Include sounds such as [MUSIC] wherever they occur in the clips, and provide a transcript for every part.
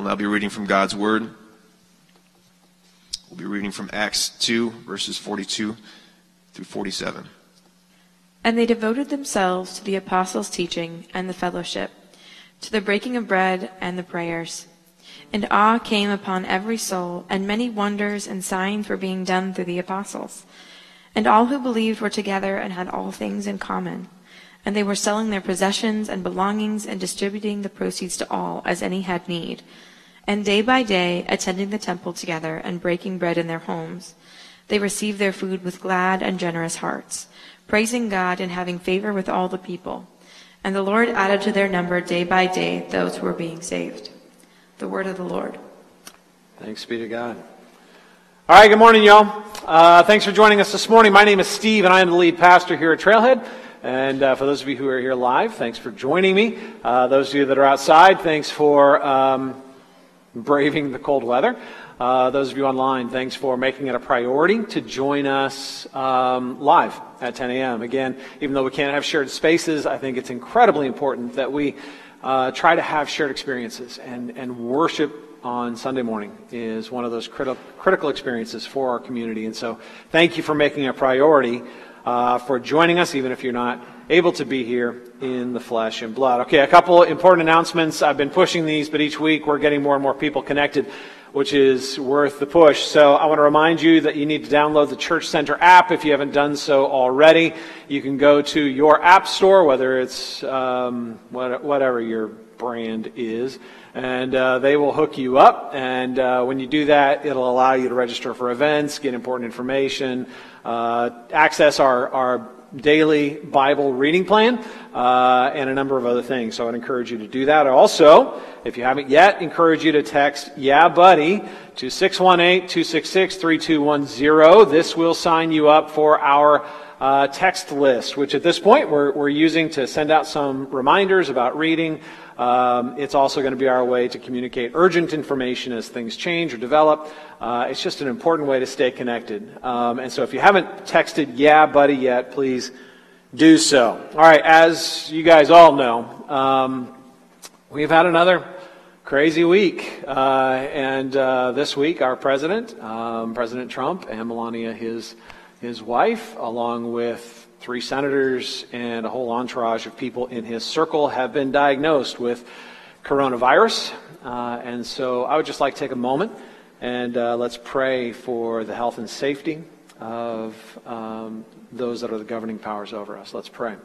We'll now be reading from God's Word. We'll be reading from Acts 2, verses 42 through 47. And they devoted themselves to the apostles' teaching and the fellowship, to the breaking of bread and the prayers. And awe came upon every soul, and many wonders and signs were being done through the apostles. And all who believed were together and had all things in common. And they were selling their possessions and belongings and distributing the proceeds to all as any had need. And day by day, attending the temple together and breaking bread in their homes, they received their food with glad and generous hearts, praising God and having favor with all the people. And the Lord added to their number day by day those who were being saved. The word of the Lord. Thanks be to God. All right, good morning, y'all. Uh, thanks for joining us this morning. My name is Steve, and I am the lead pastor here at Trailhead. And uh, for those of you who are here live, thanks for joining me. Uh, those of you that are outside, thanks for um, braving the cold weather. Uh, those of you online, thanks for making it a priority to join us um, live at 10 a.m. Again, even though we can't have shared spaces, I think it's incredibly important that we uh, try to have shared experiences. And, and worship on Sunday morning is one of those criti- critical experiences for our community. And so, thank you for making it a priority uh, for joining us, even if you're not able to be here in the flesh and blood. Okay, a couple important announcements. I've been pushing these, but each week we're getting more and more people connected, which is worth the push. So I want to remind you that you need to download the Church Center app if you haven't done so already. You can go to your app store, whether it's um, whatever your brand is and uh, they will hook you up. And uh, when you do that, it'll allow you to register for events, get important information, access our, our daily Bible reading plan, uh, and a number of other things. So I'd encourage you to do that. Also, if you haven't yet, encourage you to text Yeah Buddy to 618-266-3210. This will sign you up for our uh, text list, which at this point we're, we're using to send out some reminders about reading. Um, it's also going to be our way to communicate urgent information as things change or develop. Uh, it's just an important way to stay connected. Um, and so if you haven't texted Yeah Buddy yet, please do so. All right, as you guys all know, um, we've had another crazy week. Uh, and uh, this week, our president, um, President Trump, and Melania, his, his wife, along with Three senators and a whole entourage of people in his circle have been diagnosed with coronavirus. Uh, and so I would just like to take a moment and uh, let's pray for the health and safety of um, those that are the governing powers over us. Let's pray.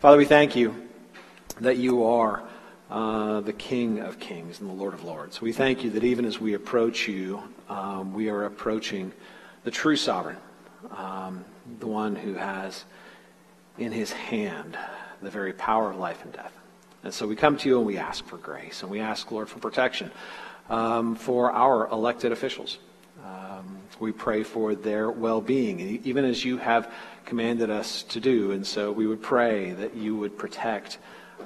Father, we thank you that you are uh, the King of kings and the Lord of lords. We thank you that even as we approach you, um, we are approaching the true sovereign, um, the one who has in his hand the very power of life and death. And so we come to you and we ask for grace, and we ask, Lord, for protection um, for our elected officials. Um, we pray for their well being, even as you have commanded us to do. And so we would pray that you would protect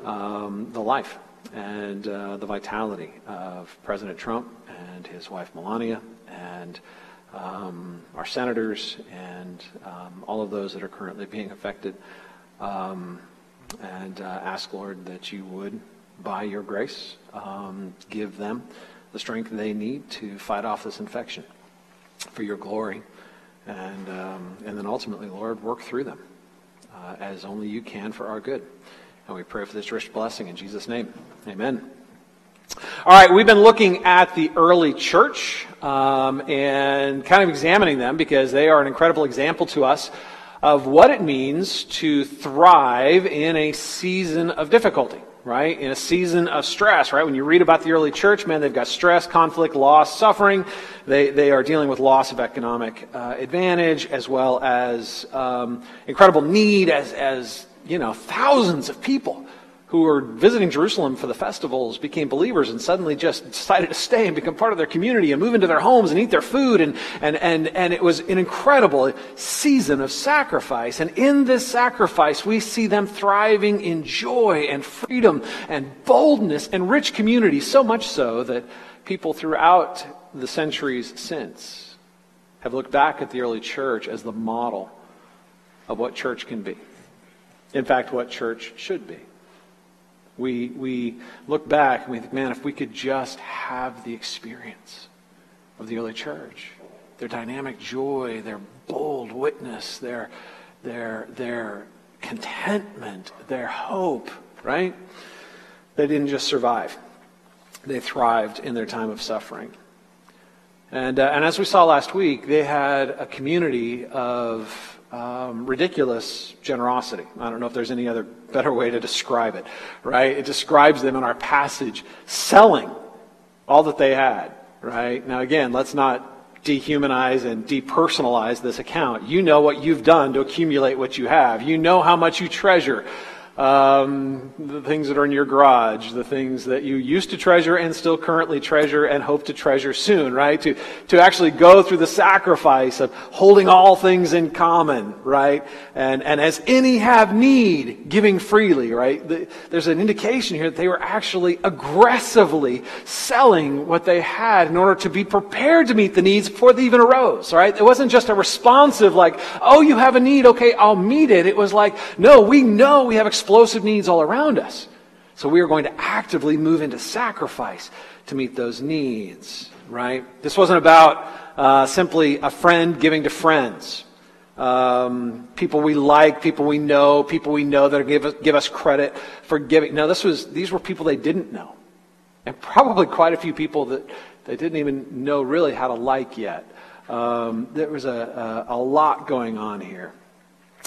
um, the life and uh, the vitality of President Trump and his wife Melania and um, our senators and um, all of those that are currently being affected um, and uh, ask, Lord, that you would, by your grace, um, give them the strength they need to fight off this infection for your glory. And, um, and then ultimately, Lord, work through them uh, as only you can for our good. And we pray for this rich blessing in Jesus' name. Amen. All right, we've been looking at the early church um, and kind of examining them because they are an incredible example to us of what it means to thrive in a season of difficulty, right? In a season of stress, right? When you read about the early church, man, they've got stress, conflict, loss, suffering. They, they are dealing with loss of economic uh, advantage as well as um, incredible need as, as, you know, thousands of people who were visiting Jerusalem for the festivals became believers and suddenly just decided to stay and become part of their community and move into their homes and eat their food. And, and, and, and it was an incredible season of sacrifice. And in this sacrifice, we see them thriving in joy and freedom and boldness and rich community, so much so that people throughout the centuries since have looked back at the early church as the model of what church can be. In fact, what church should be. We, we look back and we think, man, if we could just have the experience of the early church, their dynamic joy, their bold witness, their, their, their contentment, their hope, right? They didn't just survive, they thrived in their time of suffering. And, uh, and as we saw last week, they had a community of um, ridiculous generosity. I don't know if there's any other better way to describe it, right? It describes them in our passage selling all that they had, right? Now, again, let's not dehumanize and depersonalize this account. You know what you've done to accumulate what you have. You know how much you treasure um, the things that are in your garage, the things that you used to treasure and still currently treasure and hope to treasure soon, right? To, to actually go through the sacrifice of holding all things in common, right? And, and as any have need, giving freely, right? The, there's an indication here that they were actually aggressively selling what they had in order to be prepared to meet the needs before they even arose, right? It wasn't just a responsive like, oh, you have a need, okay, I'll meet it. It was like, no, we know we have explosive needs all around us. So we are going to actively move into sacrifice to meet those needs, right? This wasn't about uh, simply a friend giving to friends. Um, people we like, people we know, people we know that give us, give us credit for giving. No, this was, these were people they didn't know. And probably quite a few people that they didn't even know really how to like yet. Um, there was a, a, a lot going on here.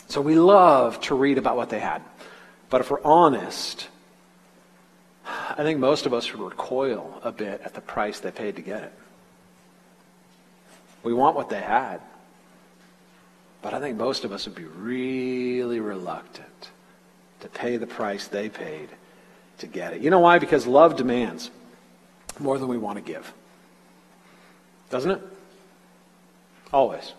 So we love to read about what they had. But if we're honest, I think most of us would recoil a bit at the price they paid to get it. We want what they had. But I think most of us would be really reluctant to pay the price they paid to get it. You know why? Because love demands more than we want to give. Doesn't it? Always.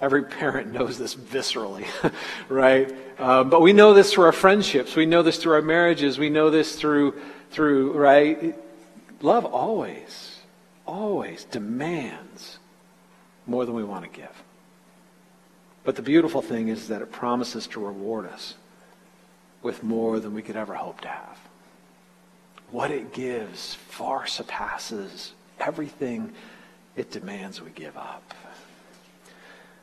Every parent knows this viscerally, [LAUGHS] right? Uh, but we know this through our friendships. We know this through our marriages. We know this through, through right? Love always, always demands more than we want to give. But the beautiful thing is that it promises to reward us with more than we could ever hope to have. What it gives far surpasses everything it demands we give up.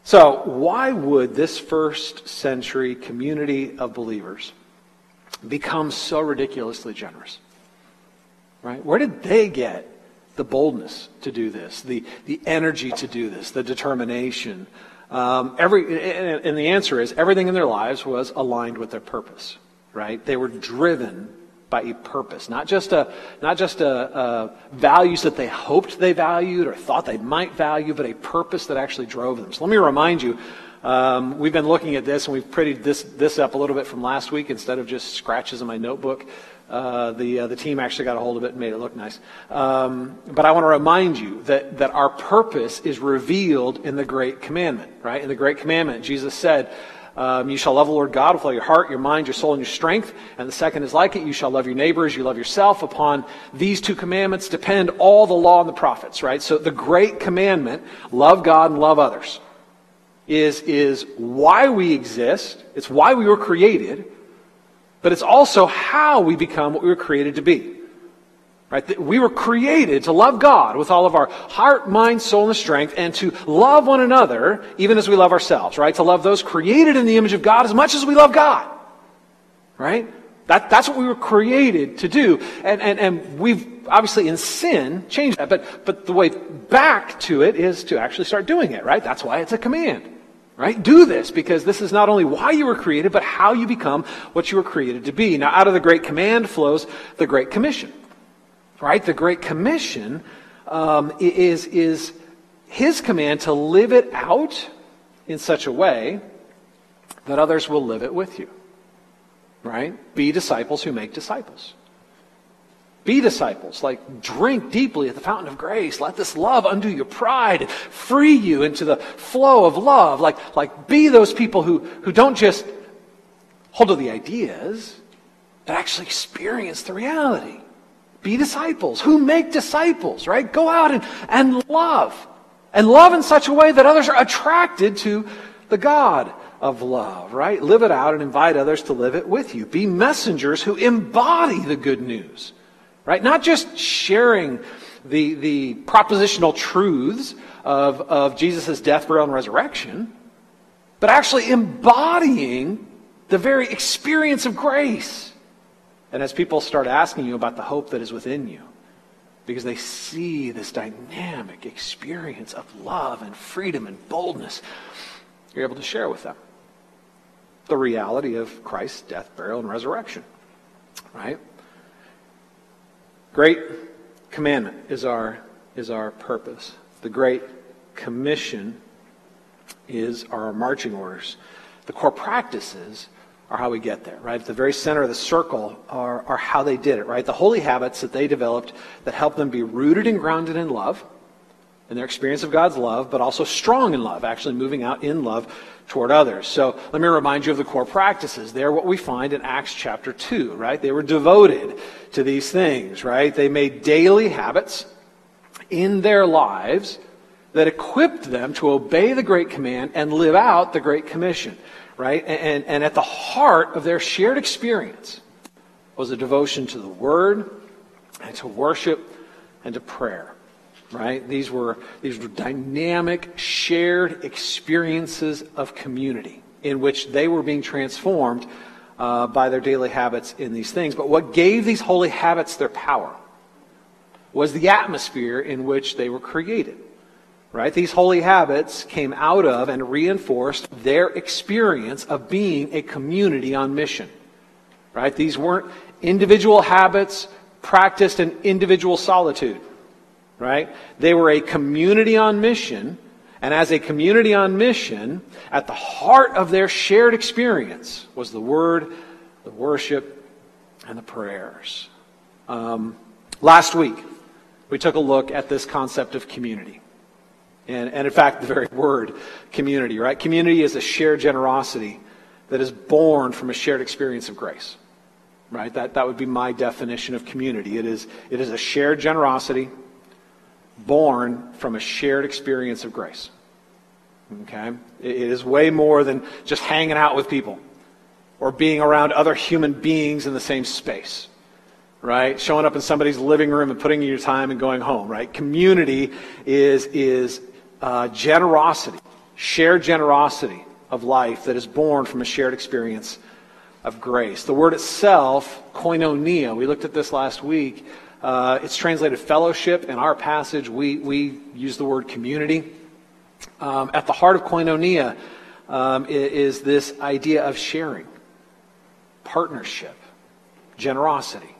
So, why would this first century community of believers become so ridiculously generous? Right? Where did they get the boldness to do this, the, the energy to do this, the determination? Um, every, and the answer is everything in their lives was aligned with their purpose, right? They were driven by a purpose, not just a not just a, a, values that they hoped they valued or thought they might value, but a purpose that actually drove them. So let me remind you. Um, we've been looking at this and we've prettied this this up a little bit from last week instead of just scratches in my notebook. Uh, the uh, the team actually got a hold of it and made it look nice. Um, but I want to remind you that that our purpose is revealed in the Great Commandment. Right in the Great Commandment, Jesus said. Um, you shall love the Lord God with all your heart, your mind, your soul, and your strength. And the second is like it. You shall love your neighbor as you love yourself. Upon these two commandments depend all the law and the prophets, right? So the great commandment, love God and love others, is, is why we exist. It's why we were created. But it's also how we become what we were created to be. Right? We were created to love God with all of our heart, mind, soul, and strength, and to love one another even as we love ourselves, right? To love those created in the image of God as much as we love God. Right? That, that's what we were created to do. And, and, and we've obviously in sin changed that, but, but the way back to it is to actually start doing it, right? That's why it's a command. Right? Do this because this is not only why you were created, but how you become what you were created to be. Now, out of the Great Command flows the Great Commission right? The Great Commission um, is, is his command to live it out in such a way that others will live it with you, right? Be disciples who make disciples. Be disciples, like drink deeply at the fountain of grace. Let this love undo your pride, free you into the flow of love. Like, like be those people who, who don't just hold to the ideas, but actually experience the reality. Be disciples. Who make disciples, right? Go out and, and love. And love in such a way that others are attracted to the God of love, right? Live it out and invite others to live it with you. Be messengers who embody the good news, right? Not just sharing the, the propositional truths of, of Jesus' death, burial, and resurrection, but actually embodying the very experience of grace. And as people start asking you about the hope that is within you, because they see this dynamic experience of love and freedom and boldness, you're able to share with them the reality of Christ's death, burial, and resurrection. Right? Great commandment is our, is our purpose. The Great Commission is our marching orders. The core practices are how we get there, right? At the very center of the circle are, are how they did it, right? The holy habits that they developed that help them be rooted and grounded in love, in their experience of God's love, but also strong in love, actually moving out in love toward others. So let me remind you of the core practices. They're what we find in Acts chapter 2, right? They were devoted to these things, right? They made daily habits in their lives that equipped them to obey the Great Command and live out the Great Commission right? And, and at the heart of their shared experience was a devotion to the Word and to worship and to prayer, right? These were, these were dynamic, shared experiences of community in which they were being transformed uh, by their daily habits in these things. But what gave these holy habits their power was the atmosphere in which they were created. Right? These holy habits came out of and reinforced their experience of being a community on mission. Right? These weren't individual habits practiced in individual solitude. Right? They were a community on mission, and as a community on mission, at the heart of their shared experience was the word, the worship, and the prayers. Um, last week, we took a look at this concept of community. And, and in fact, the very word community, right? Community is a shared generosity that is born from a shared experience of grace, right? That, that would be my definition of community. It is, it is a shared generosity born from a shared experience of grace. Okay? It is way more than just hanging out with people or being around other human beings in the same space right? Showing up in somebody's living room and putting in your time and going home, right? Community is, is uh, generosity, shared generosity of life that is born from a shared experience of grace. The word itself, koinonia, we looked at this last week. Uh, it's translated fellowship. In our passage, we, we use the word community. Um, at the heart of koinonia um, is this idea of sharing, partnership, generosity.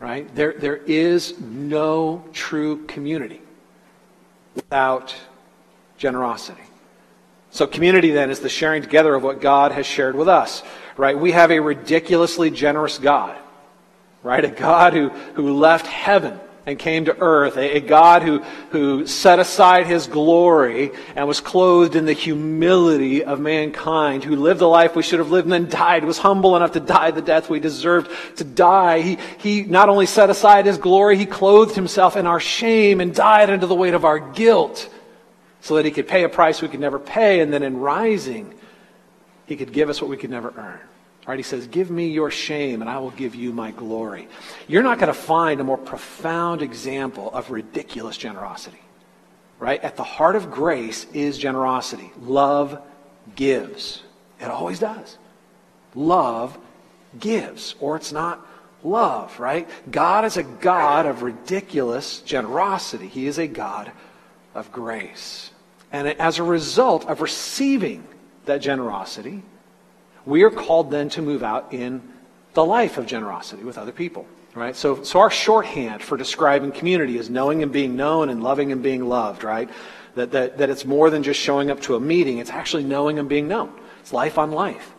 Right? There, there is no true community without generosity. So community then is the sharing together of what God has shared with us, right? We have a ridiculously generous God, right? A God who, who left heaven and came to earth, a, a, God who, who set aside his glory and was clothed in the humility of mankind, who lived the life we should have lived and then died, was humble enough to die the death we deserved to die. He, he not only set aside his glory, he clothed himself in our shame and died under the weight of our guilt so that he could pay a price we could never pay, and then in rising, he could give us what we could never earn. Right? He says, Give me your shame, and I will give you my glory. You're not going to find a more profound example of ridiculous generosity. Right? At the heart of grace is generosity. Love gives. It always does. Love gives, or it's not love, right? God is a God of ridiculous generosity. He is a God of grace. And as a result of receiving that generosity, we are called then to move out in the life of generosity with other people. Right? So, so our shorthand for describing community is knowing and being known and loving and being loved, right? That, that, that it's more than just showing up to a meeting, it's actually knowing and being known. It's life on life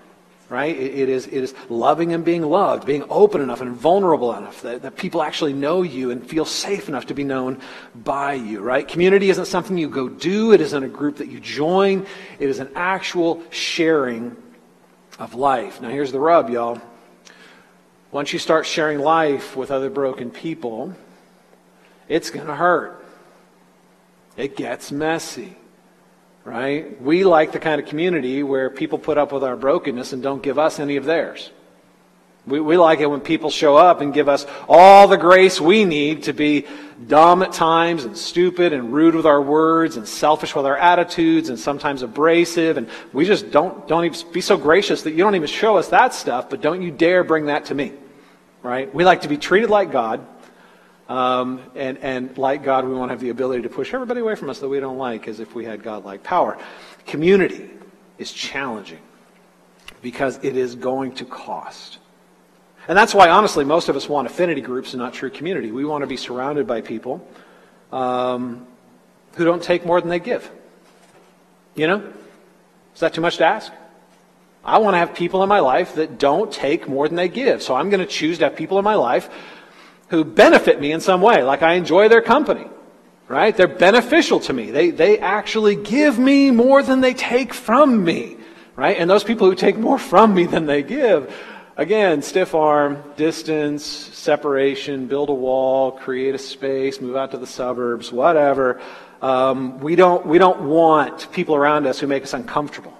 right? It is, it is loving and being loved, being open enough and vulnerable enough that, that people actually know you and feel safe enough to be known by you, right? Community isn't something you go do, it isn't a group that you join, it is an actual sharing of life. Now, here's the rub, y'all. Once you start sharing life with other broken people, it's going to hurt. It gets messy right? We like the kind of community where people put up with our brokenness and don't give us any of theirs. We, we like it when people show up and give us all the grace we need to be dumb at times and stupid and rude with our words and selfish with our attitudes and sometimes abrasive. And we just don't, don't even be so gracious that you don't even show us that stuff, but don't you dare bring that to me. Right? We like to be treated like God. Um, and, and like God, we want to have the ability to push everybody away from us that we don't like as if we had God-like power. Community is challenging because it is going to cost. And that's why, honestly, most of us want affinity groups and not true community. We want to be surrounded by people um, who don't take more than they give. You know? Is that too much to ask? I want to have people in my life that don't take more than they give. So I'm going to choose to have people in my life who benefit me in some way, like I enjoy their company. Right? They're beneficial to me. They, they actually give me more than they take from me. Right? And those people who take more from me than they give Again, stiff arm, distance, separation, build a wall, create a space, move out to the suburbs, whatever. Um, we, don't, we don't want people around us who make us uncomfortable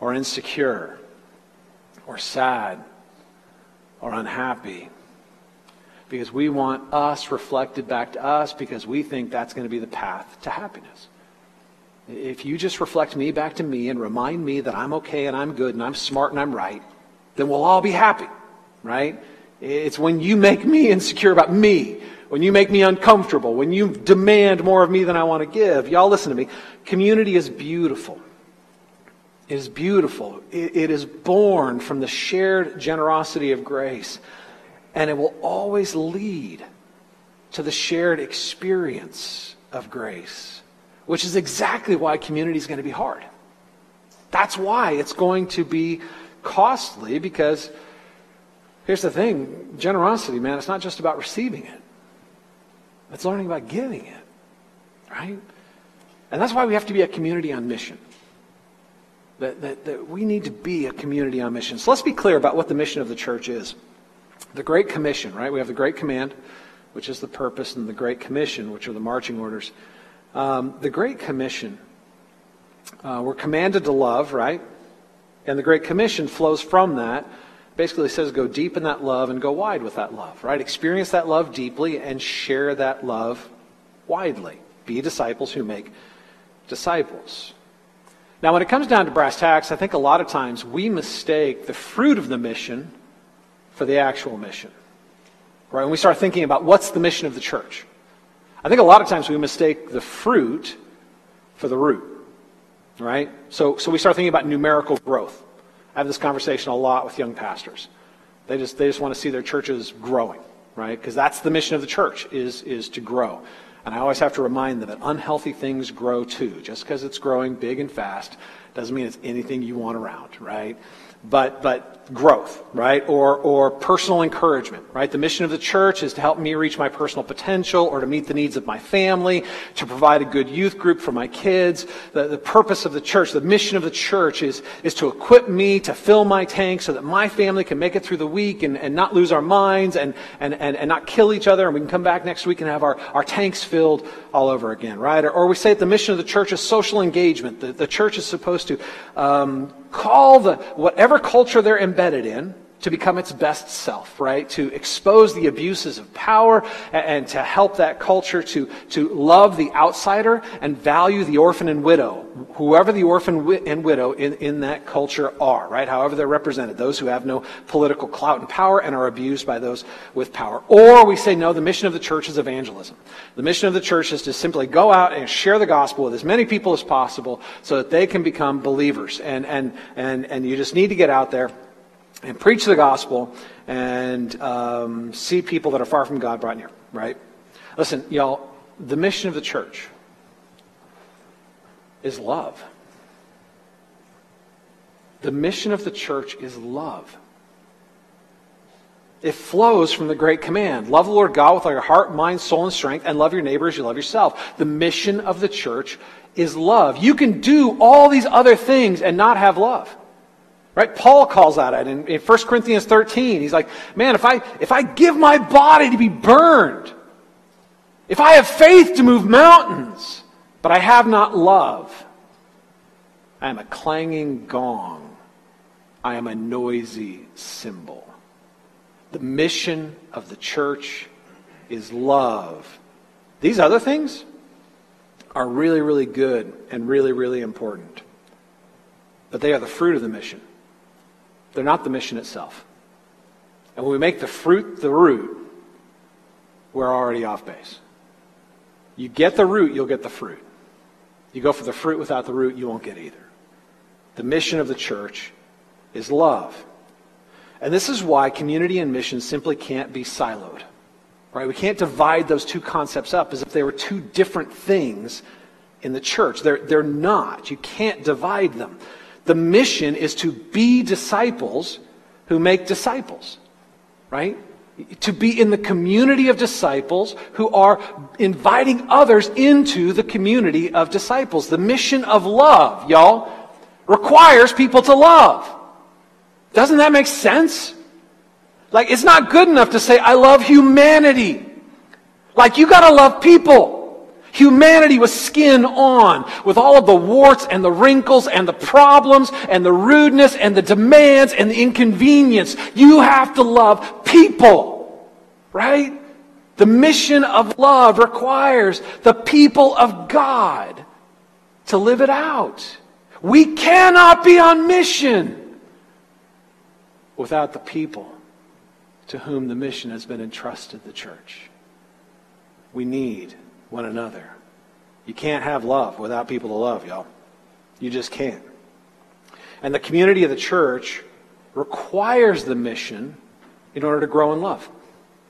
or insecure or sad or unhappy because we want us reflected back to us because we think that's going to be the path to happiness. If you just reflect me back to me and remind me that I'm okay and I'm good and I'm smart and I'm right, then we'll all be happy, right? It's when you make me insecure about me, when you make me uncomfortable, when you demand more of me than I want to give. Y'all listen to me. Community is beautiful. It is beautiful. It, is born from the shared generosity of grace. And it will always lead to the shared experience of grace, which is exactly why community is going to be hard. That's why it's going to be costly because here's the thing generosity, man, it's not just about receiving it, it's learning about giving it, right? And that's why we have to be a community on mission. That, that, that we need to be a community on mission. So let's be clear about what the mission of the church is. The Great Commission, right? We have the Great Command, which is the purpose, and the Great Commission, which are the marching orders. Um, the Great Commission, uh, we're commanded to love, right? And the Great Commission flows from that. Basically says go deep in that love and go wide with that love, right? Experience that love deeply and share that love widely. Be disciples who make disciples. Now, when it comes down to brass tacks, I think a lot of times we mistake the fruit of the mission for the actual mission. Right? When we start thinking about what's the mission of the church, I think a lot of times we mistake the fruit for the root right? So, so we start thinking about numerical growth. I have this conversation a lot with young pastors. They just, they just want to see their churches growing, right? Because that's the mission of the church, is, is to grow. And I always have to remind them that unhealthy things grow too. Just because it's growing big and fast doesn't mean it's anything you want around, right? But, but growth, right? Or, or personal encouragement, right? The mission of the church is to help me reach my personal potential or to meet the needs of my family, to provide a good youth group for my kids. The, the purpose of the church, the mission of the church is, is to equip me to fill my tank so that my family can make it through the week and, and not lose our minds and, and, and, and not kill each other and we can come back next week and have our, our tanks filled all over again, right? Or, or we say that the mission of the church is social engagement. The, the church is supposed to um, call the whatever culture they're embedded in to become its best self, right? To expose the abuses of power and, to help that culture to, to love the outsider and value the orphan and widow, whoever the orphan and widow in, in that culture are, right? However they're represented, those who have no political clout and power and are abused by those with power. Or we say, no, the mission of the church is evangelism. The mission of the church is to simply go out and share the gospel with as many people as possible so that they can become believers. And, and, and, and you just need to get out there and preach the gospel and um, see people that are far from God brought near, right? Listen, y'all, the mission of the church is love. The mission of the church is love. It flows from the great command love the Lord God with all your heart, mind, soul, and strength, and love your neighbor as you love yourself. The mission of the church is love. You can do all these other things and not have love. Right? Paul calls out in, in 1 Corinthians 13. He's like, man, if I, if I give my body to be burned, if I have faith to move mountains, but I have not love, I am a clanging gong. I am a noisy cymbal. The mission of the church is love. These other things are really, really good and really, really important. But they are the fruit of the mission. They're not the mission itself. And when we make the fruit the root, we're already off base. You get the root, you'll get the fruit. You go for the fruit without the root, you won't get either. The mission of the church is love. And this is why community and mission simply can't be siloed. Right? We can't divide those two concepts up as if they were two different things in the church. They're, they're not. You can't divide them. The mission is to be disciples who make disciples. Right? To be in the community of disciples who are inviting others into the community of disciples. The mission of love, y'all, requires people to love. Doesn't that make sense? Like, it's not good enough to say, I love humanity. Like, you gotta love people. Humanity with skin on, with all of the warts and the wrinkles and the problems and the rudeness and the demands and the inconvenience. You have to love people, right? The mission of love requires the people of God to live it out. We cannot be on mission without the people to whom the mission has been entrusted, the church. We need one another. You can't have love without people to love, y'all. You just can't. And the community of the church requires the mission in order to grow in love.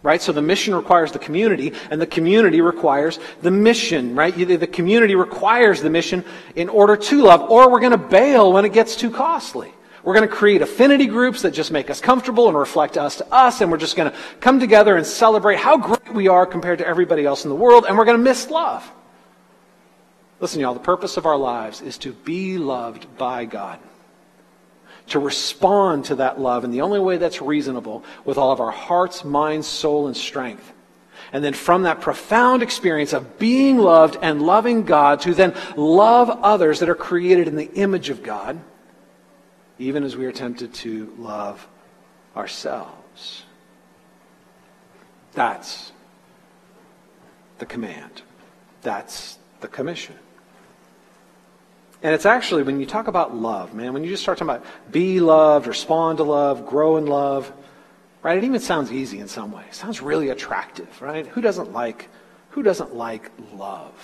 Right? So the mission requires the community, and the community requires the mission, right? The community requires the mission in order to love, or we're going to bail when it gets too costly. We're going to create affinity groups that just make us comfortable and reflect us to us, and we're just going to come together and celebrate how great we are compared to everybody else in the world, and we're going to miss love. Listen, y'all, the purpose of our lives is to be loved by God, to respond to that love in the only way that's reasonable with all of our hearts, minds, soul, and strength. And then from that profound experience of being loved and loving God, to then love others that are created in the image of God even as we are tempted to love ourselves. That's the command. That's the commission. And it's actually, when you talk about love, man, when you just start talking about be loved, respond to love, grow in love, right? It even sounds easy in some way. It sounds really attractive, right? Who doesn't like, who doesn't like love?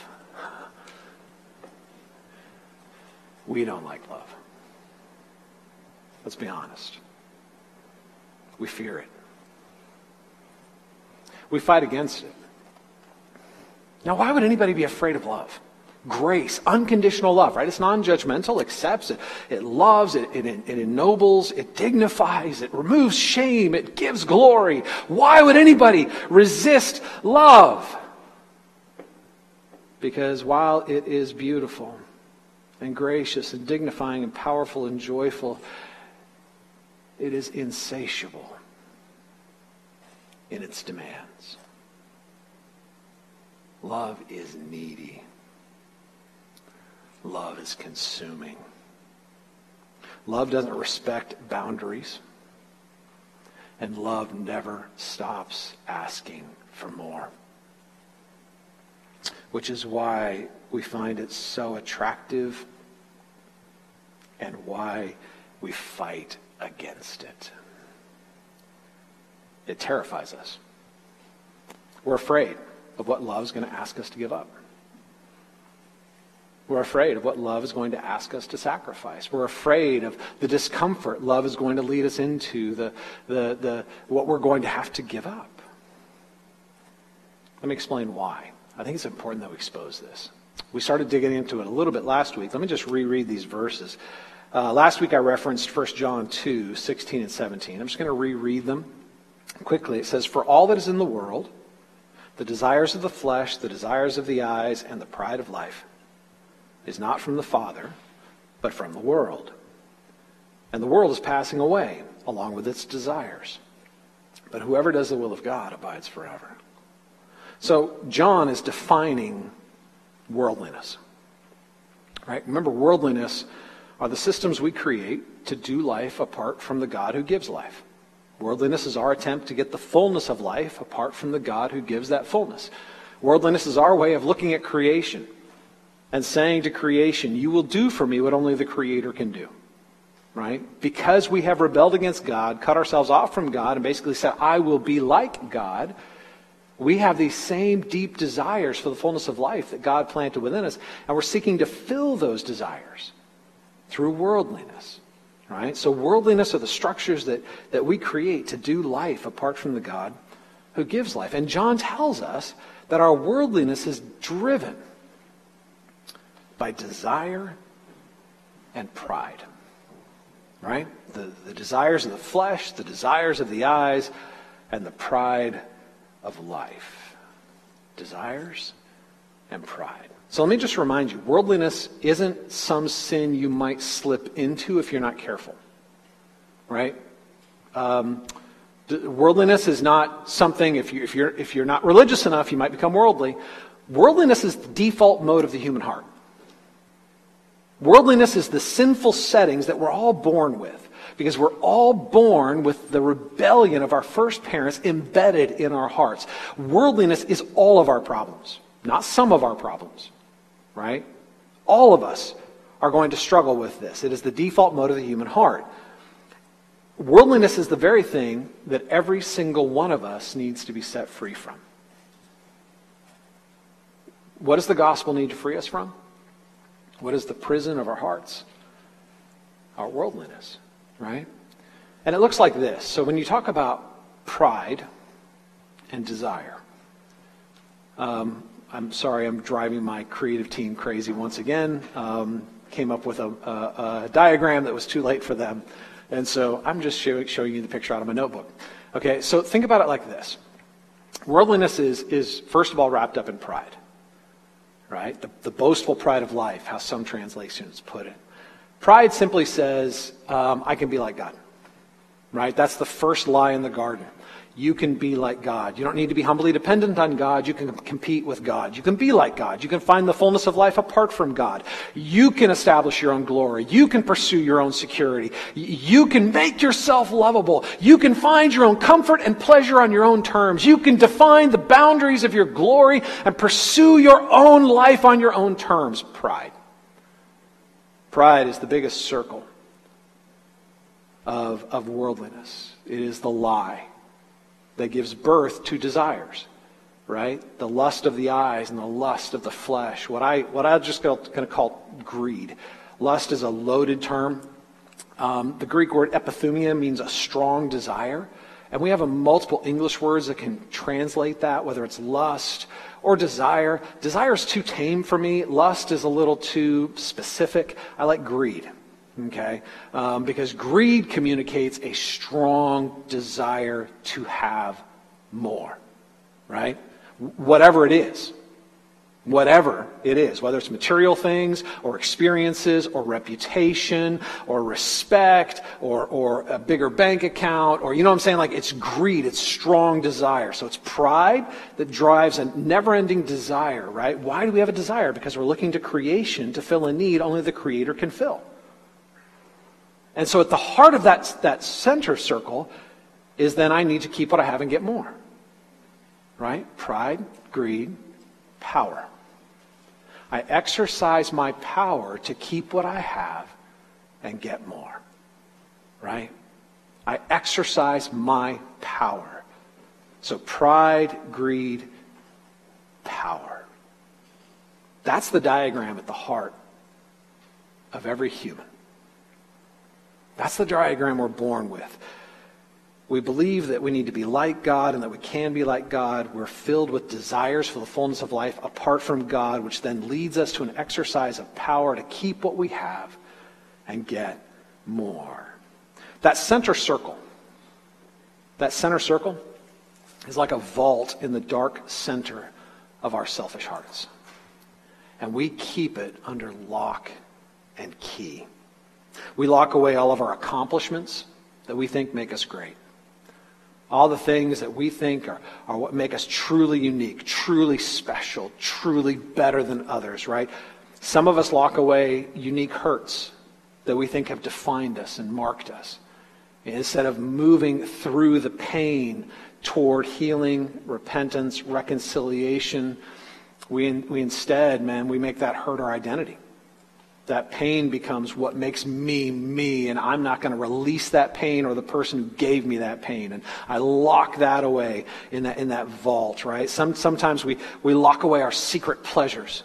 We don't like love. Let's be honest. We fear it. We fight against it. Now, why would anybody be afraid of love? Grace, unconditional love, right? It's non judgmental, accepts, it, it loves, it, it, it ennobles, it dignifies, it removes shame, it gives glory. Why would anybody resist love? Because while it is beautiful and gracious and dignifying and powerful and joyful, it is insatiable in its demands. Love is needy. Love is consuming. Love doesn't respect boundaries. And love never stops asking for more. Which is why we find it so attractive and why we fight against it. It terrifies us. We're afraid of what love is going to ask us to give up. We're afraid of what love is going to ask us to sacrifice. We're afraid of the discomfort love is going to lead us into, the, the, the, what we're going to have to give up. Let me explain why. I think it's important that we expose this. We started digging into it a little bit last week. Let me just reread these verses. Uh, last week I referenced 1 John 2, 16 and 17. I'm just going to reread them quickly. It says, For all that is in the world, the desires of the flesh, the desires of the eyes, and the pride of life, is not from the Father, but from the world. And the world is passing away, along with its desires. But whoever does the will of God abides forever. So John is defining worldliness. Right? Remember, worldliness are the systems we create to do life apart from the God who gives life. Worldliness is our attempt to get the fullness of life apart from the God who gives that fullness. Worldliness is our way of looking at creation and saying to creation, You will do for me what only the Creator can do. Right? Because we have rebelled against God, cut ourselves off from God, and basically said, I will be like God, we have these same deep desires for the fullness of life that God planted within us, and we're seeking to fill those desires through worldliness. Right? So worldliness are the structures that, that we create to do life apart from the God who gives life. And John tells us that our worldliness is driven by desire and pride. Right? The, the desires of the flesh, the desires of the eyes, and the pride of life. Desires and pride. So let me just remind you worldliness isn't some sin you might slip into if you're not careful. Right? Um, worldliness is not something, if, you, if, you're, if you're not religious enough, you might become worldly. Worldliness is the default mode of the human heart. Worldliness is the sinful settings that we're all born with because we're all born with the rebellion of our first parents embedded in our hearts. Worldliness is all of our problems, not some of our problems, right? All of us are going to struggle with this. It is the default mode of the human heart. Worldliness is the very thing that every single one of us needs to be set free from. What does the gospel need to free us from? What is the prison of our hearts? Our worldliness right? And it looks like this. So when you talk about pride and desire, um, I'm sorry, I'm driving my creative team crazy once again. Um, came up with a, a, a, diagram that was too late for them. And so I'm just show, showing you the picture out of my notebook. Okay, so think about it like this worldliness is, is first of all, wrapped up in pride, right? The, the boastful pride of life, how some translations put it. Pride simply says, um, I can be like God. Right? That's the first lie in the garden. You can be like God. You don't need to be humbly dependent on God. You can compete with God. You can be like God. You can find the fullness of life apart from God. You can establish your own glory. You can pursue your own security. You can make yourself lovable. You can find your own comfort and pleasure on your own terms. You can define the boundaries of your glory and pursue your own life on your own terms. Pride. Pride is the biggest circle of, of worldliness. It is the lie that gives birth to desires, right? The lust of the eyes and the lust of the flesh. What I what I just going to call greed. Lust is a loaded term. Um, the Greek word epithumia means a strong desire. And we have a multiple English words that can translate that, whether it's lust or desire. Desire is too tame for me. Lust is a little too specific. I like greed, okay? Um, because greed communicates a strong desire to have more, right? Whatever it is whatever it is, whether it's material things or experiences or reputation or respect or, or a bigger bank account or, you know what I'm saying? Like it's greed, it's strong desire. So it's pride that drives a never ending desire, right? Why do we have a desire? Because we're looking to creation to fill a need only the Creator can fill. And so at the heart of that, that center circle is then I need to keep what I have and get more. Right? Pride, greed, power. I exercise my power to keep what I have and get more. Right? I exercise my power. So pride, greed, power. That's the diagram at the heart of every human. That's the diagram we're born with. We believe that we need to be like God and that we can be like God. We're filled with desires for the fullness of life apart from God, which then leads us to an exercise of power to keep what we have and get more. That center circle, that center circle is like a vault in the dark center of our selfish hearts. And we keep it under lock and key. We lock away all of our accomplishments that we think make us great. All the things that we think are, are what make us truly unique, truly special, truly better than others, right? Some of us lock away unique hurts that we think have defined us and marked us. Instead of moving through the pain toward healing, repentance, reconciliation, we, we instead, man, we make that hurt our identity. That pain becomes what makes me me, and I'm not going to release that pain or the person who gave me that pain. And I lock that away in that, in that vault, right? Some, sometimes we, we lock away our secret pleasures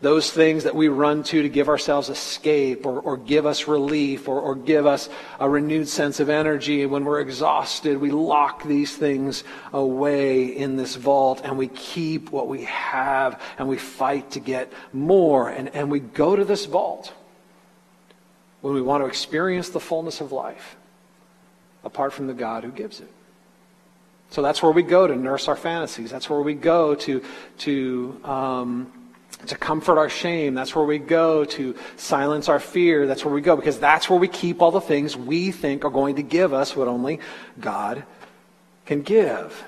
those things that we run to to give ourselves escape or, or give us relief or, or give us a renewed sense of energy. When we're exhausted, we lock these things away in this vault and we keep what we have and we fight to get more. And, and we go to this vault when we want to experience the fullness of life apart from the God who gives it. So that's where we go to nurse our fantasies. That's where we go to, to um, to comfort our shame. That's where we go to silence our fear. That's where we go because that's where we keep all the things we think are going to give us what only God can give.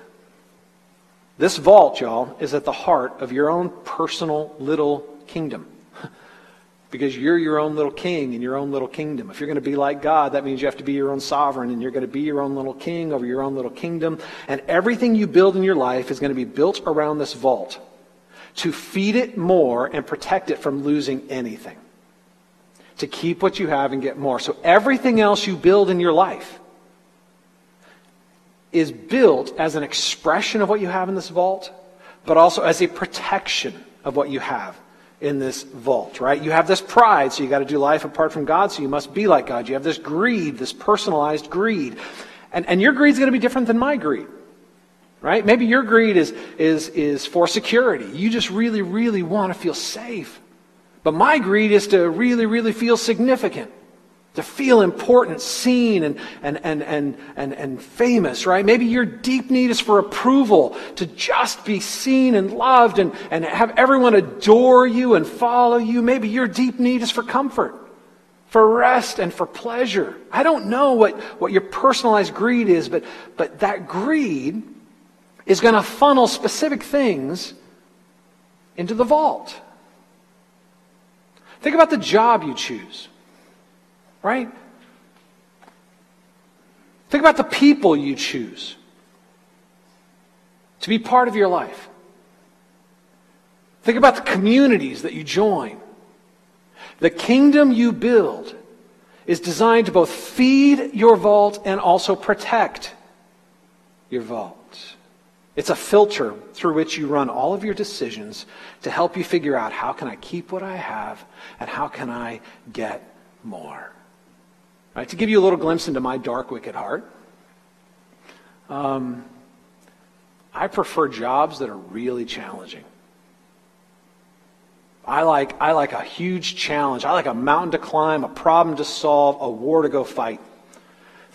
This vault, y'all, is at the heart of your own personal little kingdom. [LAUGHS] because you're your own little king in your own little kingdom. If you're going to be like God, that means you have to be your own sovereign and you're going to be your own little king over your own little kingdom. And everything you build in your life is going to be built around this vault to feed it more and protect it from losing anything. To keep what you have and get more. So everything else you build in your life is built as an expression of what you have in this vault, but also as a protection of what you have in this vault, right? You have this pride, so you got to do life apart from God, so you must be like God. You have this greed, this personalized greed. And, and your greed is going to be different than my greed right? Maybe your greed is, is, is for security. You just really, really want to feel safe. But my greed is to really, really feel significant, to feel important, seen, and, and, and, and, and, and famous, right? Maybe your deep need is for approval, to just be seen and loved and, and have everyone adore you and follow you. Maybe your deep need is for comfort. For rest and for pleasure. I don't know what, what your personalized greed is, but, but that greed is going to funnel specific things into the vault. Think about the job you choose, right? Think about the people you choose to be part of your life. Think about the communities that you join. The kingdom you build is designed to both feed your vault and also protect your vault. It's a filter through which you run all of your decisions to help you figure out how can I keep what I have and how can I get more. Right, to give you a little glimpse into my dark, wicked heart, um, I prefer jobs that are really challenging. I like, I like a huge challenge. I like a mountain to climb, a problem to solve, a war to go fight.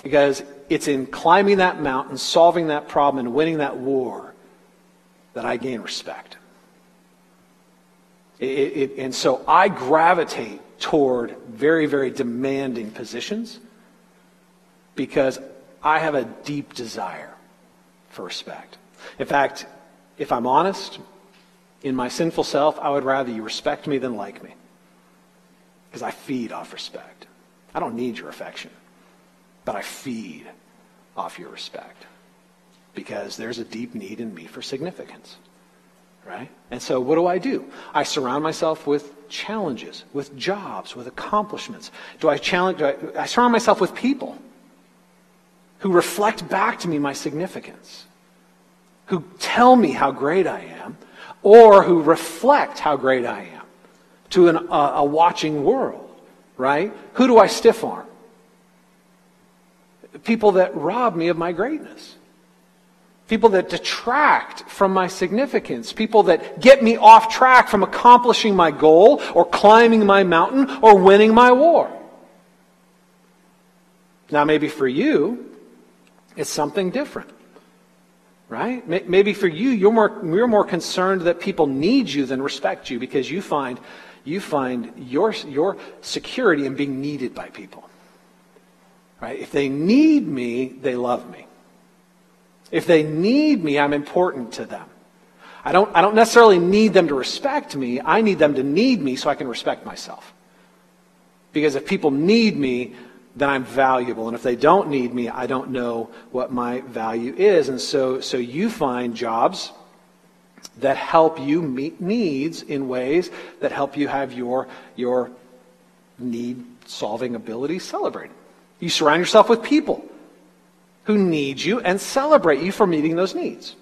Because it's in climbing that mountain, solving that problem, and winning that war that I gain respect. It, it, and so I gravitate toward very, very demanding positions because I have a deep desire for respect. In fact, if I'm honest, in my sinful self, I would rather you respect me than like me because I feed off respect. I don't need your affection but I feed off your respect because there's a deep need in me for significance. Right? And so what do I do? I surround myself with challenges, with jobs, with accomplishments. Do I challenge do I, I surround myself with people who reflect back to me my significance, who tell me how great I am, or who reflect how great I am to an, a, a watching world, right? Who do I stiff arm? People that rob me of my greatness. People that detract from my significance. People that get me off track from accomplishing my goal or climbing my mountain or winning my war. Now, maybe for you, it's something different. Right? Maybe for you, you're more, you're more concerned that people need you than respect you because you find, you find your, your security in being needed by people. Right? If they need me, they love me. If they need me, I'm important to them. I don't, I don't necessarily need them to respect me. I need them to need me so I can respect myself. Because if people need me, then I'm valuable. And if they don't need me, I don't know what my value is. And so, so you find jobs that help you meet needs in ways that help you have your, your need solving abilities celebrated. You surround yourself with people who need you and celebrate you for meeting those needs.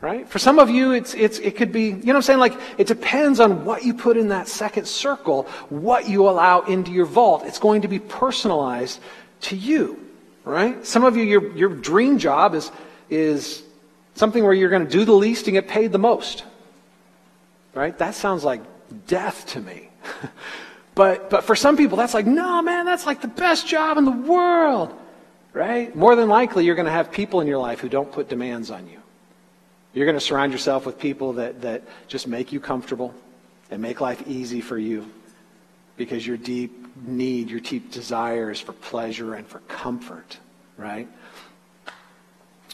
Right? For some of you, it's, it's, it could be, you know what I'm saying? Like, it depends on what you put in that second circle, what you allow into your vault. It's going to be personalized to you. Right? Some of you, your, your dream job is, is something where you're going to do the least and get paid the most. Right? That sounds like death to me. [LAUGHS] but, but for some people, that's like, no, man, that's like the best job in the world. Right? More than likely, you're going to have people in your life who don't put demands on you. You're going to surround yourself with people that, that just make you comfortable and make life easy for you because your deep need, your deep desires for pleasure and for comfort, right?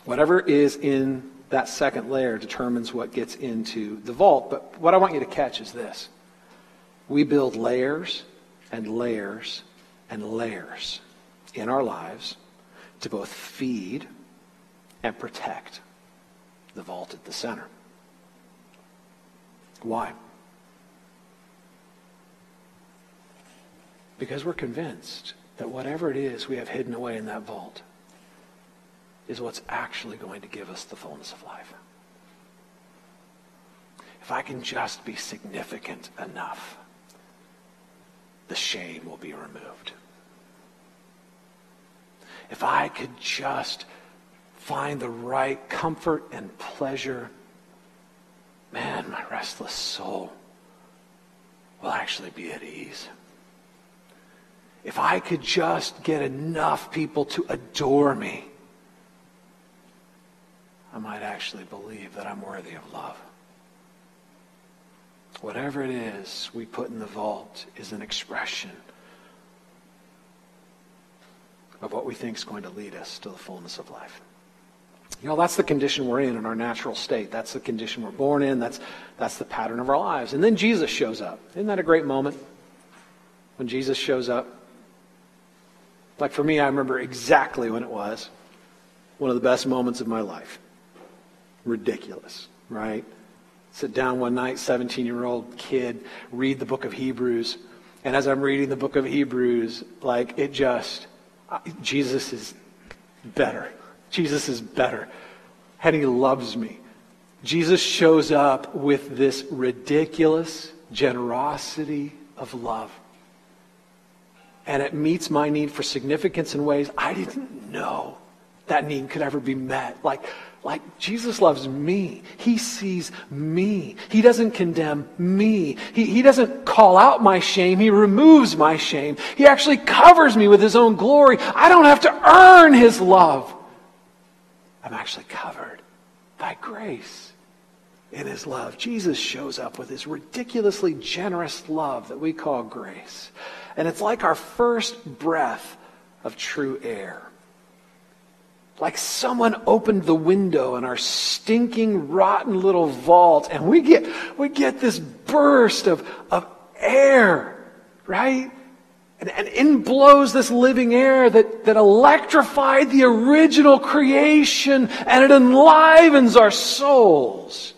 Whatever is in that second layer determines what gets into the vault. But what I want you to catch is this we build layers and layers and layers in our lives to both feed and protect the vault at the center. Why? Because we're convinced that whatever it is we have hidden away in that vault is what's actually going to give us the fullness of life. If I can just be significant enough, the shame will be removed. If I could just find the right comfort and pleasure, man, my restless soul will actually be at ease. If I could just get enough people to adore me, I might actually believe that I'm worthy of love. Whatever it is we put in the vault is an expression of what we think is going to lead us to the fullness of life. You know, that's the condition we're in in our natural state. That's the condition we're born in. That's, that's the pattern of our lives. And then Jesus shows up. Isn't that a great moment? When Jesus shows up. Like for me, I remember exactly when it was. One of the best moments of my life. Ridiculous, right? Sit down one night, 17 year old kid, read the book of Hebrews. And as I'm reading the book of Hebrews, like it just, uh, Jesus is better. Jesus is better. And he loves me. Jesus shows up with this ridiculous generosity of love. And it meets my need for significance in ways I didn't know that need could ever be met. Like, like Jesus loves me. He sees me. He doesn't condemn me. He, he doesn't call out my shame. He removes my shame. He actually covers me with his own glory. I don't have to earn his love. I'm actually covered by grace in his love. Jesus shows up with his ridiculously generous love that we call grace. And it's like our first breath of true air. Like someone opened the window in our stinking, rotten little vault, and we get, we get this burst of, of air, right? And, and in blows this living air that, that electrified the original creation, and it enlivens our souls.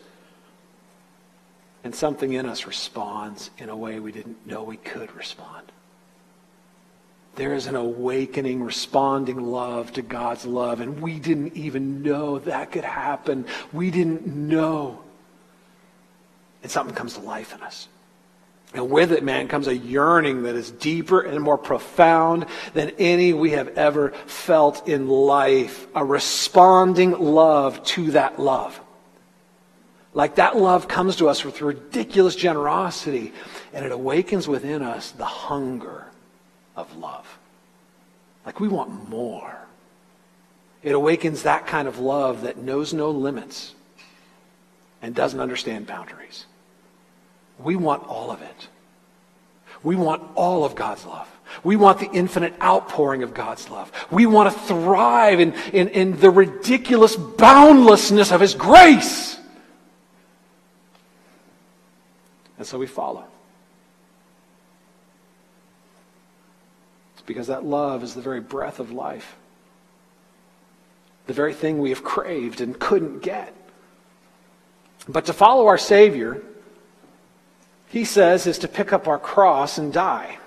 And something in us responds in a way we didn't know we could respond. There is an awakening, responding love to God's love, and we didn't even know that could happen. We didn't know. And something comes to life in us. And with it, man, comes a yearning that is deeper and more profound than any we have ever felt in life. A responding love to that love. Like that love comes to us with ridiculous generosity, and it awakens within us the hunger of love. Like we want more. It awakens that kind of love that knows no limits and doesn't understand boundaries. We want all of it. We want all of God's love. We want the infinite outpouring of God's love. We want to thrive in, in, in the ridiculous boundlessness of His grace. And so we follow. Because that love is the very breath of life, the very thing we have craved and couldn't get. But to follow our Savior, he says, is to pick up our cross and die.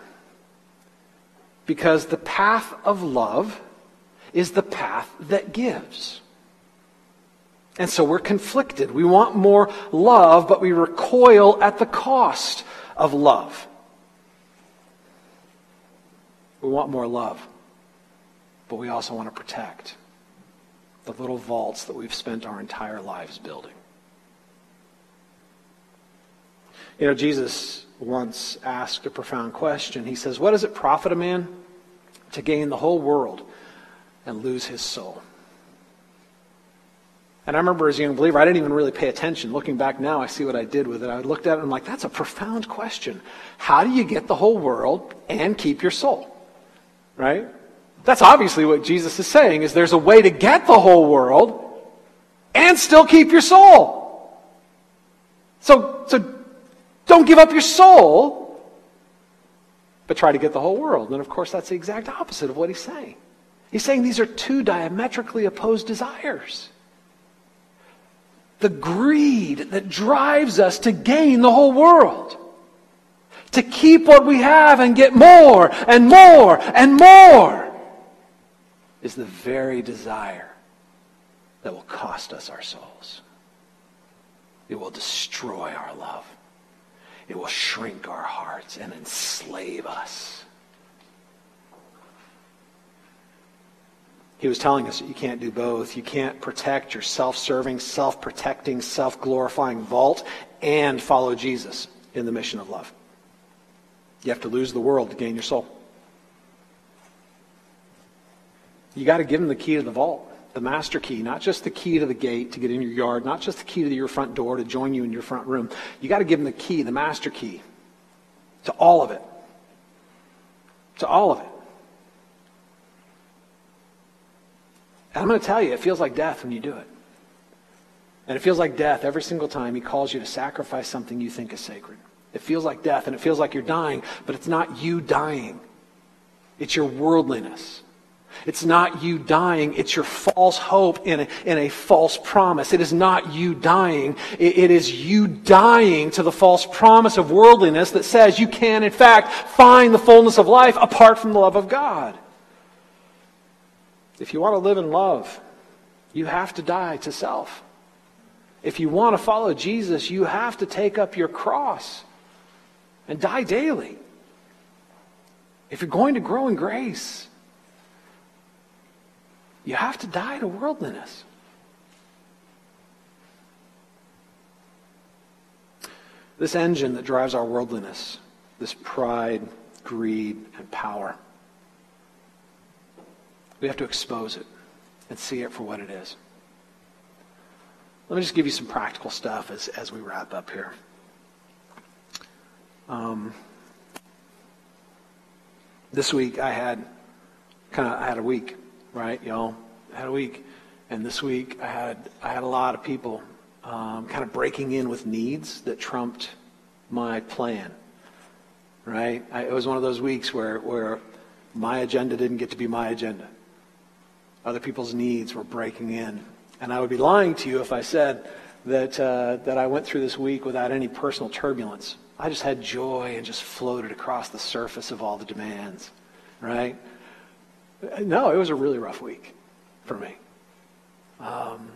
Because the path of love is the path that gives. And so we're conflicted. We want more love, but we recoil at the cost of love. We want more love, but we also want to protect the little vaults that we've spent our entire lives building. You know, Jesus once asked a profound question. He says, What does it profit a man to gain the whole world and lose his soul? And I remember as a young believer, I didn't even really pay attention. Looking back now, I see what I did with it. I looked at it and I'm like, that's a profound question. How do you get the whole world and keep your soul? Right? That's obviously what Jesus is saying is there's a way to get the whole world and still keep your soul. So, so don't give up your soul, but try to get the whole world. And of course, that's the exact opposite of what he's saying. He's saying these are two diametrically opposed desires. The greed that drives us to gain the whole world, to keep what we have and get more and more and more, is the very desire that will cost us our souls. It will destroy our love. It will shrink our hearts and enslave us. He was telling us that you can't do both. You can't protect your self serving, self protecting, self glorifying vault and follow Jesus in the mission of love. You have to lose the world to gain your soul. You got to give him the key to the vault the master key, not just the key to the gate to get in your yard, not just the key to your front door to join you in your front room. You got to give them the key, the master key, to all of it. To all of it. And I'm going to tell you, it feels like death when you do it. And it feels like death every single time he calls you to sacrifice something you think is sacred. It feels like death and it feels like you're dying, but it's not you dying. It's your worldliness. It's not you dying. It's your false hope in a, in a false promise. It is not you dying. It, it is you dying to the false promise of worldliness that says you can, in fact, find the fullness of life apart from the love of God. If you want to live in love, you have to die to self. If you want to follow Jesus, you have to take up your cross and die daily. If you're going to grow in grace, you have to die to worldliness. This engine that drives our worldliness, this pride, greed, and power, we have to expose it and see it for what it is. Let me just give you some practical stuff as, as we wrap up here. Um, this week I had kind of I had a week right? y'all? I had a week, and this week I had I had a lot of people um, kind of breaking in with needs that trumped my plan, right? I, it was one of those weeks where where my agenda didn't get to be my agenda. Other people's needs were breaking in, and I would be lying to you if I said that uh, that I went through this week without any personal turbulence. I just had joy and just floated across the surface of all the demands, right? No, it was a really rough week for me. Um,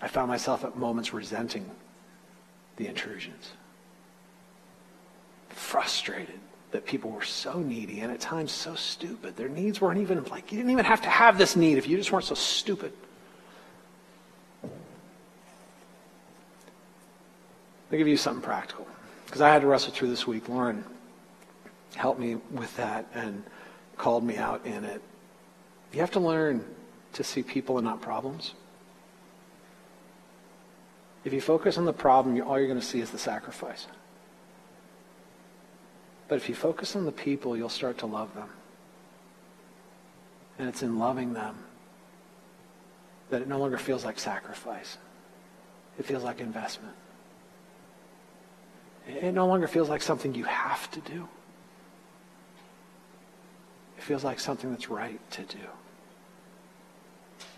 I found myself at moments resenting the intrusions, frustrated that people were so needy and at times so stupid. Their needs weren't even like, you didn't even have to have this need if you just weren't so stupid. I'll give you something practical because I had to wrestle through this week. Lauren helped me with that and called me out in it. You have to learn to see people and not problems. If you focus on the problem, all you're going to see is the sacrifice. But if you focus on the people, you'll start to love them. And it's in loving them that it no longer feels like sacrifice. It feels like investment. It no longer feels like something you have to do. It feels like something that's right to do.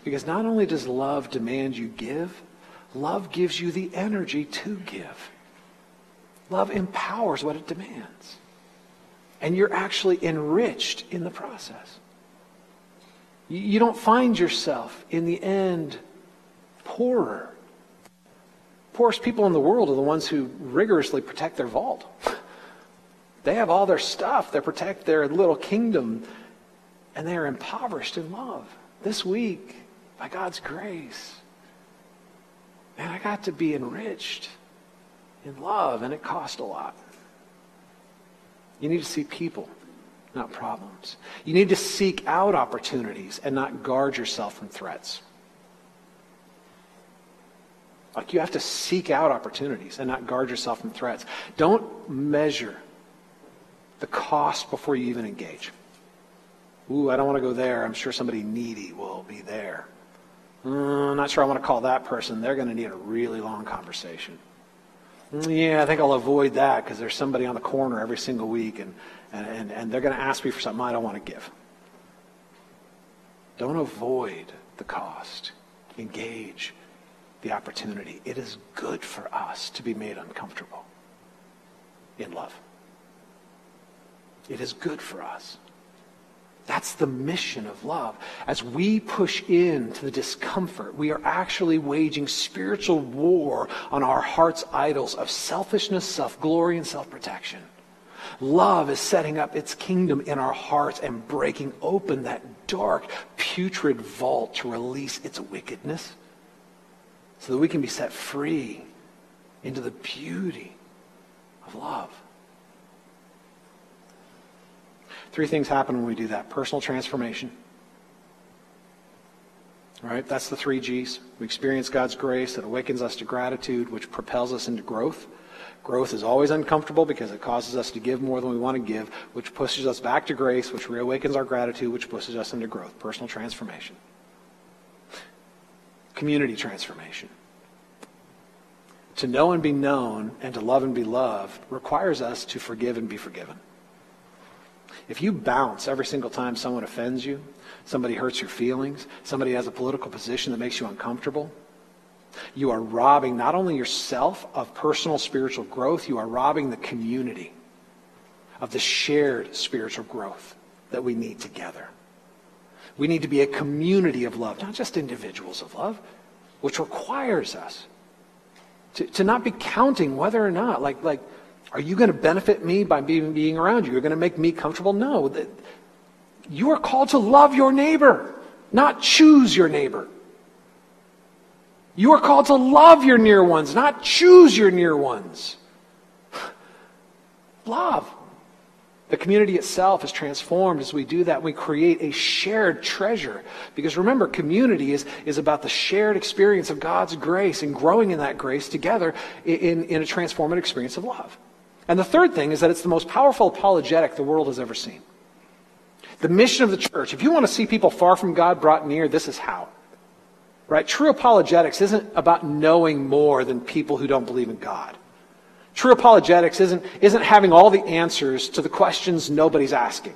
Because not only does love demand you give, love gives you the energy to give. Love empowers what it demands. And you're actually enriched in the process. You don't find yourself, in the end, poorer. Poorest people in the world are the ones who rigorously protect their vault. They have all their stuff, they protect their little kingdom, and they are impoverished in love. This week, by God's grace, man, I got to be enriched in love, and it cost a lot. You need to see people, not problems. You need to seek out opportunities and not guard yourself from threats. Like you have to seek out opportunities and not guard yourself from threats. Don't measure the cost before you even engage. Ooh, I don't want to go there. I'm sure somebody needy will be there. Mm, I'm not sure I want to call that person. They're going to need a really long conversation. Mm, yeah, I think I'll avoid that because there's somebody on the corner every single week and, and, and they're going to ask me for something I don't want to give. Don't avoid the cost. Engage the opportunity. It is good for us to be made uncomfortable in love. It is good for us. That's the mission of love. As we push into the discomfort, we are actually waging spiritual war on our heart's idols of selfishness, self glory, and self protection. Love is setting up its kingdom in our hearts and breaking open that dark, putrid vault to release its wickedness so that we can be set free into the beauty of love. Three things happen when we do that personal transformation. Right? That's the three G's. We experience God's grace that awakens us to gratitude, which propels us into growth. Growth is always uncomfortable because it causes us to give more than we want to give, which pushes us back to grace, which reawakens our gratitude, which pushes us into growth. Personal transformation. Community transformation. To know and be known and to love and be loved requires us to forgive and be forgiven. If you bounce every single time someone offends you, somebody hurts your feelings, somebody has a political position that makes you uncomfortable, you are robbing not only yourself of personal spiritual growth, you are robbing the community of the shared spiritual growth that we need together. We need to be a community of love, not just individuals of love, which requires us to, to not be counting whether or not, like, like are you going to benefit me by being, being around you? You're going to make me comfortable? No. You are called to love your neighbor, not choose your neighbor. You are called to love your near ones, not choose your near ones. [SIGHS] Love. The community itself is transformed as we do that. We create a shared treasure. Because remember, community is, is about the shared experience of God's grace and growing in that grace together in, in a transformative experience of love. And the third thing is that it's the most powerful apologetic the world has ever seen. The mission of the church, if you want to see people far from God brought near, this is how. Right? True apologetics isn't about knowing more than people who don't believe in God. True apologetics isn't, isn't having all the answers to the questions nobody's asking.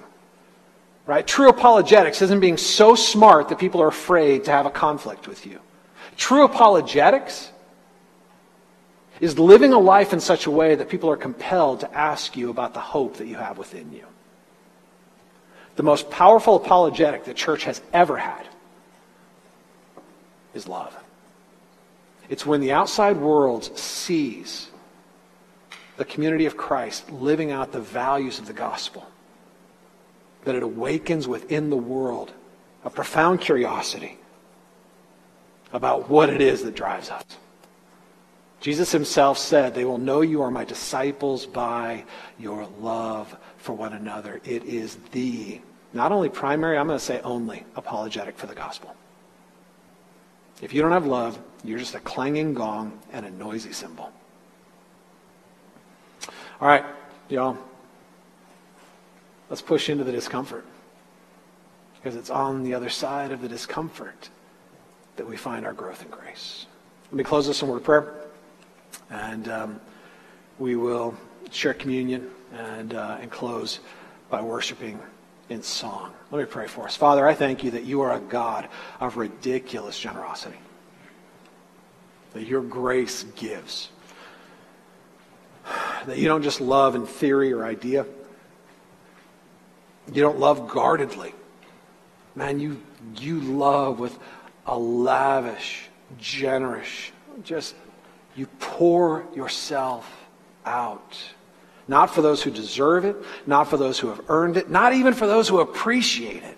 Right? True apologetics isn't being so smart that people are afraid to have a conflict with you. True apologetics is living a life in such a way that people are compelled to ask you about the hope that you have within you. The most powerful apologetic the church has ever had is love. It's when the outside world sees the community of Christ living out the values of the gospel that it awakens within the world a profound curiosity about what it is that drives us. Jesus himself said, They will know you are my disciples by your love for one another. It is the, not only primary, I'm going to say only, apologetic for the gospel. If you don't have love, you're just a clanging gong and a noisy cymbal. All right, y'all. Let's push into the discomfort. Because it's on the other side of the discomfort that we find our growth in grace. Let me close this in word of prayer. And um, we will share communion and, uh, and close by worshiping in song. Let me pray for us. Father, I thank you that you are a God of ridiculous generosity, that your grace gives, that you don't just love in theory or idea, you don't love guardedly. Man, you, you love with a lavish, generous, just you pour yourself out. Not for those who deserve it, not for those who have earned it, not even for those who appreciate it.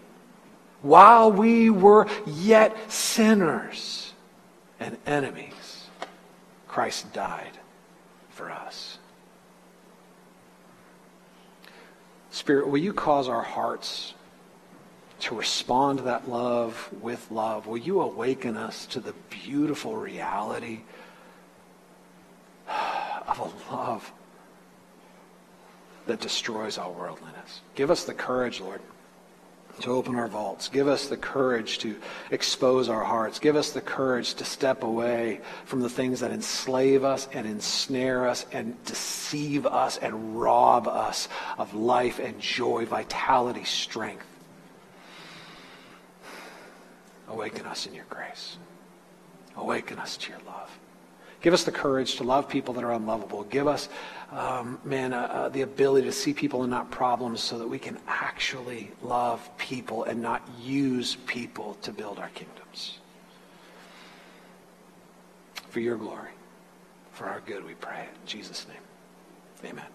While we were yet sinners and enemies, Christ died for us. Spirit, will you cause our hearts to respond to that love with love? Will you awaken us to the beautiful reality of a love that destroys all worldliness? Give us the courage, Lord, to open our vaults. Give us the courage to expose our hearts. Give us the courage to step away from the things that enslave us and ensnare us and deceive us and rob us of life and joy, vitality, strength. Awaken us in your grace. Awaken us to your love. Give us the courage to love people that are unlovable. Give us, um, man, uh, uh, the ability to see people and not problems so that we can actually love people and not use people to build our kingdoms. For your glory, for our good, we pray. In Jesus' name, amen.